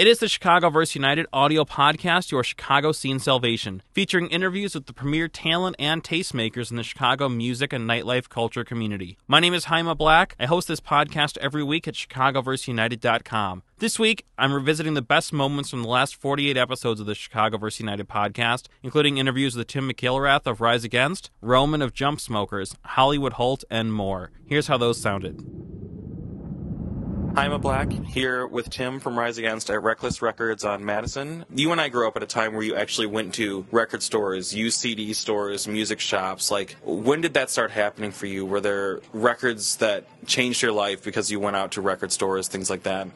It is the ChicagoVerseUniteD audio podcast, your Chicago scene salvation, featuring interviews with the premier talent and tastemakers in the Chicago music and nightlife culture community. My name is Jaime Black. I host this podcast every week at chicagoverseunited.com. This week, I'm revisiting the best moments from the last 48 episodes of the ChicagoVerseUniteD podcast, including interviews with Tim McIlrath of Rise Against, Roman of Jump Smokers, Hollywood Holt, and more. Here's how those sounded. Jaime Black here with Tim from Rise Against at Reckless Records on Madison. You and I grew up at a time where you actually went to record stores, used CD stores, music shops. Like, when did that start happening for you? Were there records that changed your life because you went out to record stores, things like that?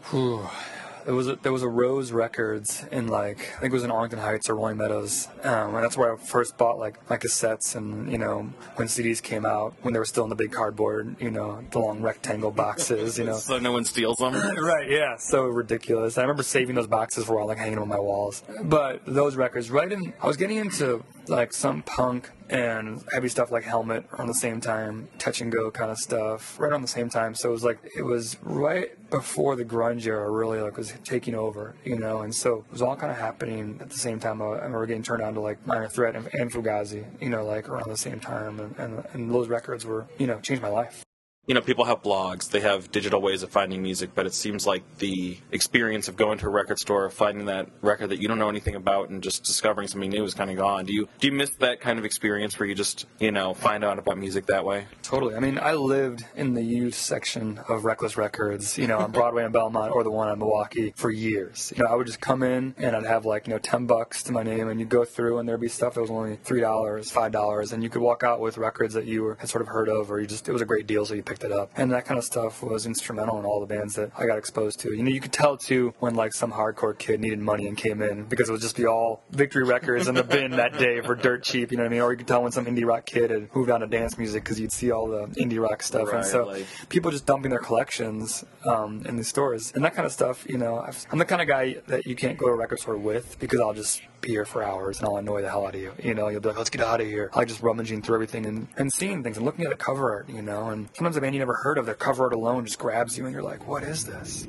There was a, there was a Rose Records in like I think it was in Arlington Heights or Rolling Meadows, um, and that's where I first bought like my cassettes and you know when CDs came out when they were still in the big cardboard, you know the long rectangle boxes, you know. so no one steals them. right? Yeah. So ridiculous. I remember saving those boxes for a while, like hanging on my walls. But those records, right in, I was getting into like some punk and heavy stuff like Helmet around the same time, Touch and Go kind of stuff, right on the same time. So it was like it was right before the grunge era really like was taking over, you know. And so it was all kind of happening at the same time. I remember getting turned on to like Minor Threat and, and Fugazi, you know, like around the same time, and, and and those records were you know changed my life you know, people have blogs, they have digital ways of finding music, but it seems like the experience of going to a record store, finding that record that you don't know anything about, and just discovering something new is kind of gone. Do you do you miss that kind of experience where you just you know find out about music that way? Totally. I mean, I lived in the youth section of Reckless Records, you know, on Broadway and Belmont, or the one in Milwaukee for years. You know, I would just come in and I'd have like you know ten bucks to my name, and you'd go through, and there'd be stuff that was only three dollars, five dollars, and you could walk out with records that you were, had sort of heard of, or you just it was a great deal, so you picked picked it up. And that kind of stuff was instrumental in all the bands that I got exposed to. You know, you could tell too when like some hardcore kid needed money and came in because it would just be all Victory Records in the bin that day for dirt cheap. You know what I mean? Or you could tell when some indie rock kid had moved on to dance music because you'd see all the indie rock stuff. Right, and so like... people just dumping their collections um, in the stores and that kind of stuff. You know, I'm the kind of guy that you can't go to a record store with because I'll just be here for hours and I'll annoy the hell out of you. You know, you'll be like, let's get out of here. I like just rummaging through everything and, and seeing things and looking at the cover art, you know, and sometimes a band you never heard of, their cover art alone just grabs you and you're like, what is this?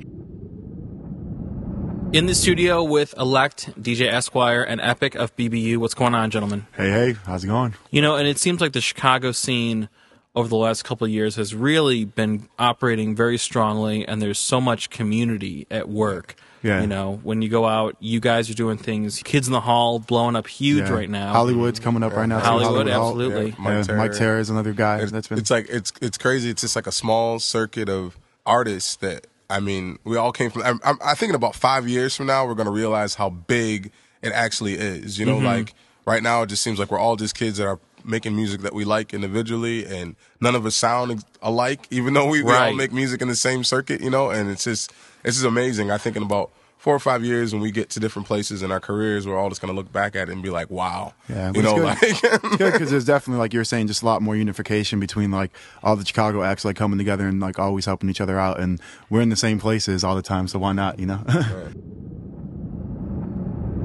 In the studio with Illekt, DJ Esquire, and Epic of BBU. What's going on, gentlemen? Hey, hey, how's it going? You know, and it seems like the Chicago scene over the last couple of years has really been operating very strongly, and there's so much community at work. Yeah. You know, when you go out, you guys are doing things. Kids in the Hall blowing up huge yeah. right now. Hollywood's coming up right now. Hollywood, Hollywood absolutely. Yeah. Mike, Terror. Mike Terror is another guy. It's, that's been. It's like it's it's crazy. It's just like a small circuit of artists that I mean, we all came from. I'm, I'm, I think in about five years from now, we're gonna realize how big it actually is. You know, mm-hmm. like right now, it just seems like we're all just kids that are making music that we like individually, and none of us sound alike, even though we, right. we all make music in the same circuit. You know, and it's just it's just amazing. I think in about four or five years when we get to different places in our careers, we're all just going to look back at it and be like, wow. Yeah, you know, good. like it's good because there's definitely like you're saying, just a lot more unification between like all the Chicago acts like coming together and like always helping each other out, and we're in the same places all the time, so why not? You know. right.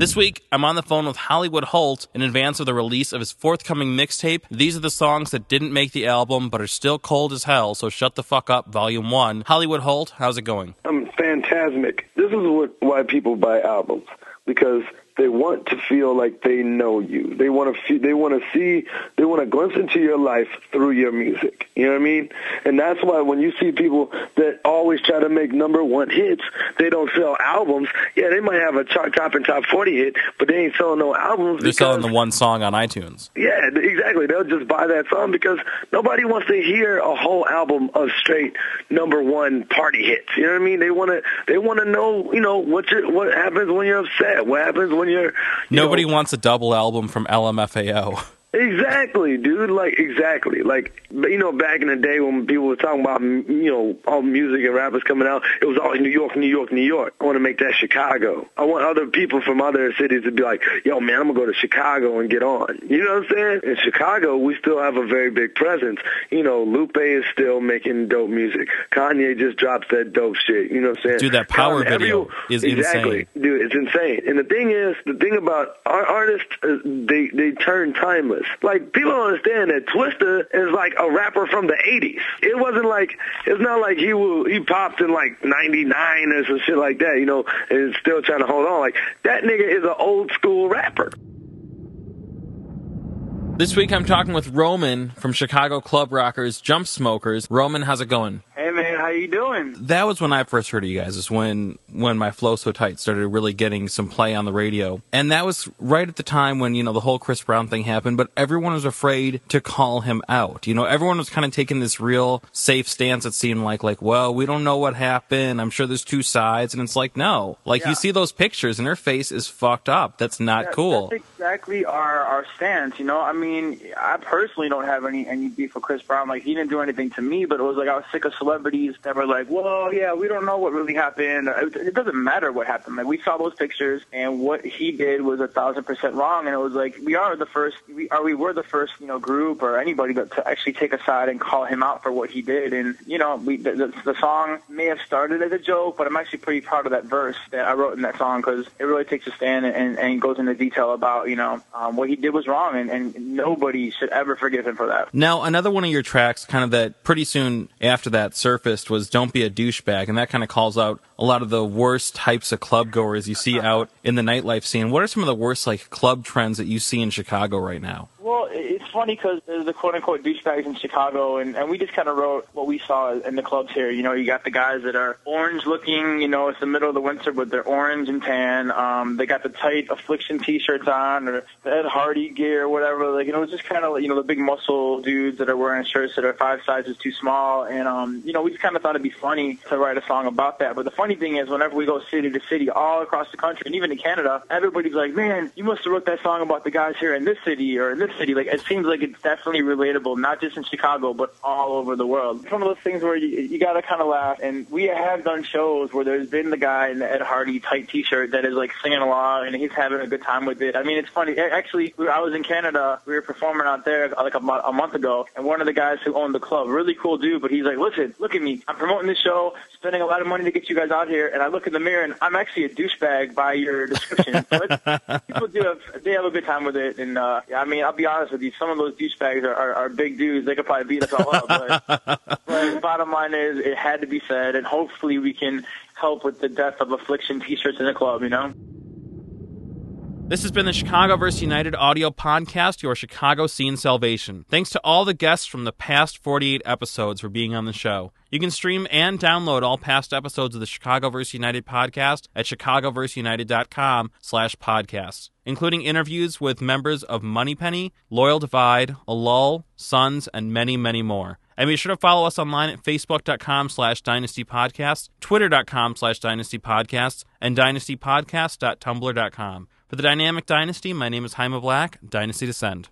This week, I'm on the phone with Hollywood Holt in advance of the release of his forthcoming mixtape. These are the songs that didn't make the album but are still cold as hell, so shut the fuck up, Volume 1. Hollywood Holt, how's it going? I'm phantasmic. This is what, why people buy albums, because they want to feel like they know you. They want to See, they want to see they want to glimpse into your life through your music. You know what I mean? And that's why when you see people that always try to make number one hits, they don't sell albums. Yeah, they might have a chart topping top forty hit, but they ain't selling no albums. They're because, selling the one song on iTunes. Yeah, exactly. They'll just buy that song because nobody wants to hear a whole album of straight number one party hits. You know what I mean? They want to they want to know you know what what happens when you're upset. What happens when you're. Nobody know, wants a double album from LMFAO. Exactly, dude. Like exactly. Like you know, back in the day when people were talking about you know all music and rappers coming out, it was always New York, New York, New York. I want to make that Chicago. I want other people from other cities to be like, yo, man, I'm gonna go to Chicago and get on. You know what I'm saying? In Chicago, we still have a very big presence. You know, Lupe is still making dope music. Kanye just dropped that dope shit. You know what I'm saying? Dude, that um, power Kanye, video every, is exactly. insane. Dude, it's insane. And the thing is, the thing about our artists, uh, they they turn timeless was. Like people don't understand that Twista is like a rapper from the '80s. It wasn't like it's not like he will, he popped in like '99 or some shit like that, you know, and still trying to hold on. Like that nigga is an old school rapper. This week I'm talking with Roman from Chicago Club Rockers Jump Smokers. Roman, how's it going? Hey man, how you doing? That was when I first heard of you guys. Is when when my flow so tight started really getting some play on the radio, and that was right at the time when you know the whole Chris Brown thing happened. But everyone was afraid to call him out. You know, everyone was kind of taking this real safe stance. It seemed like like, well, we don't know what happened. I'm sure there's two sides, and it's like no. Like Yeah. you see those pictures, and her face is fucked up. That's not That- cool. That's exactly our our stance. You know, I mean, I personally don't have any any beef with Chris Brown. Like he didn't do anything to me, but it was like I was sick of celebrities that were like, "Well, yeah, we don't know what really happened. It, doesn't matter what happened. Like we saw those pictures, and what he did was a thousand percent wrong. And it was like we are the first, we are we were the first, you know, group or anybody to, to actually take a side and call him out for what he did. And you know, we the, the, the song may have started as a joke, but I'm actually pretty proud of that verse that I wrote in that song because it really takes a stand and, and goes into detail about you know um, what he did was wrong, and, and nobody should ever forgive him for that. Now, another one of your tracks, kind of that pretty soon after that surfaced, was Don't Be a Douchebag, and that kind of calls out a lot of the worst types of club goers you see out in the nightlife scene. What are some of the worst, like, club trends that you see in Chicago right now? Well, it's funny because there's the quote unquote douchebags in Chicago, and, and we just kind of wrote what we saw in the clubs here. You know, you got the guys that are orange looking, you know, it's the middle of the winter, but they're orange and tan. Um, they got the tight affliction t shirts on, or the Ed Hardy gear, or whatever. Like, you know, it's just kind of, like, you know, the big muscle dudes that are wearing shirts that are five sizes too small. And, um, you know, we just kind of thought it'd be funny to write a song about that. But the funny thing is, whenever we go city to city all across the country, and even in Canada, everybody's like, man, you must have wrote that song about the guys here in this city or in this city. Like, it seems like it's definitely relatable, not just in Chicago, but all over the world. It's one of those things where you, you got to kind of laugh. And we have done shows where there's been the guy in the Ed Hardy tight T-shirt that is like singing along and he's having a good time with it. I mean, it's funny. Actually, I was in Canada. We were performing out there like a, a month ago, and one of the guys who owned the club, really cool dude, but he's like, "Listen, look at me. I'm promoting this show, spending a lot of money to get you guys out here, and I look in the mirror and I'm actually a douchebag by your description." it's, people do have they have a good time with it, and uh, I mean, I'll be honest with you, some of those douchebags are, are, are big dudes. They could probably beat us all up, but, but bottom line is, it had to be said, and hopefully we can help with the death of affliction T-shirts in the club. You know. This has been the ChicagoVerseUniteD audio podcast, your Chicago scene salvation. Thanks to all the guests from the past 48 episodes for being on the show. You can stream and download all past episodes of the ChicagoVerseUniteD podcast at chicagoverseunited.com slash podcasts, including interviews with members of Moneypenny, Loyal Divide, Alul, Sons, and many, many more. And be sure to follow us online at facebook.com slash dynastypodcasts, twitter.com slash dynastypodcasts, and dynastypodcast.tumblr.com. For the Dynamic Dynasty, my name is Jaime Black, Dynasty Descend.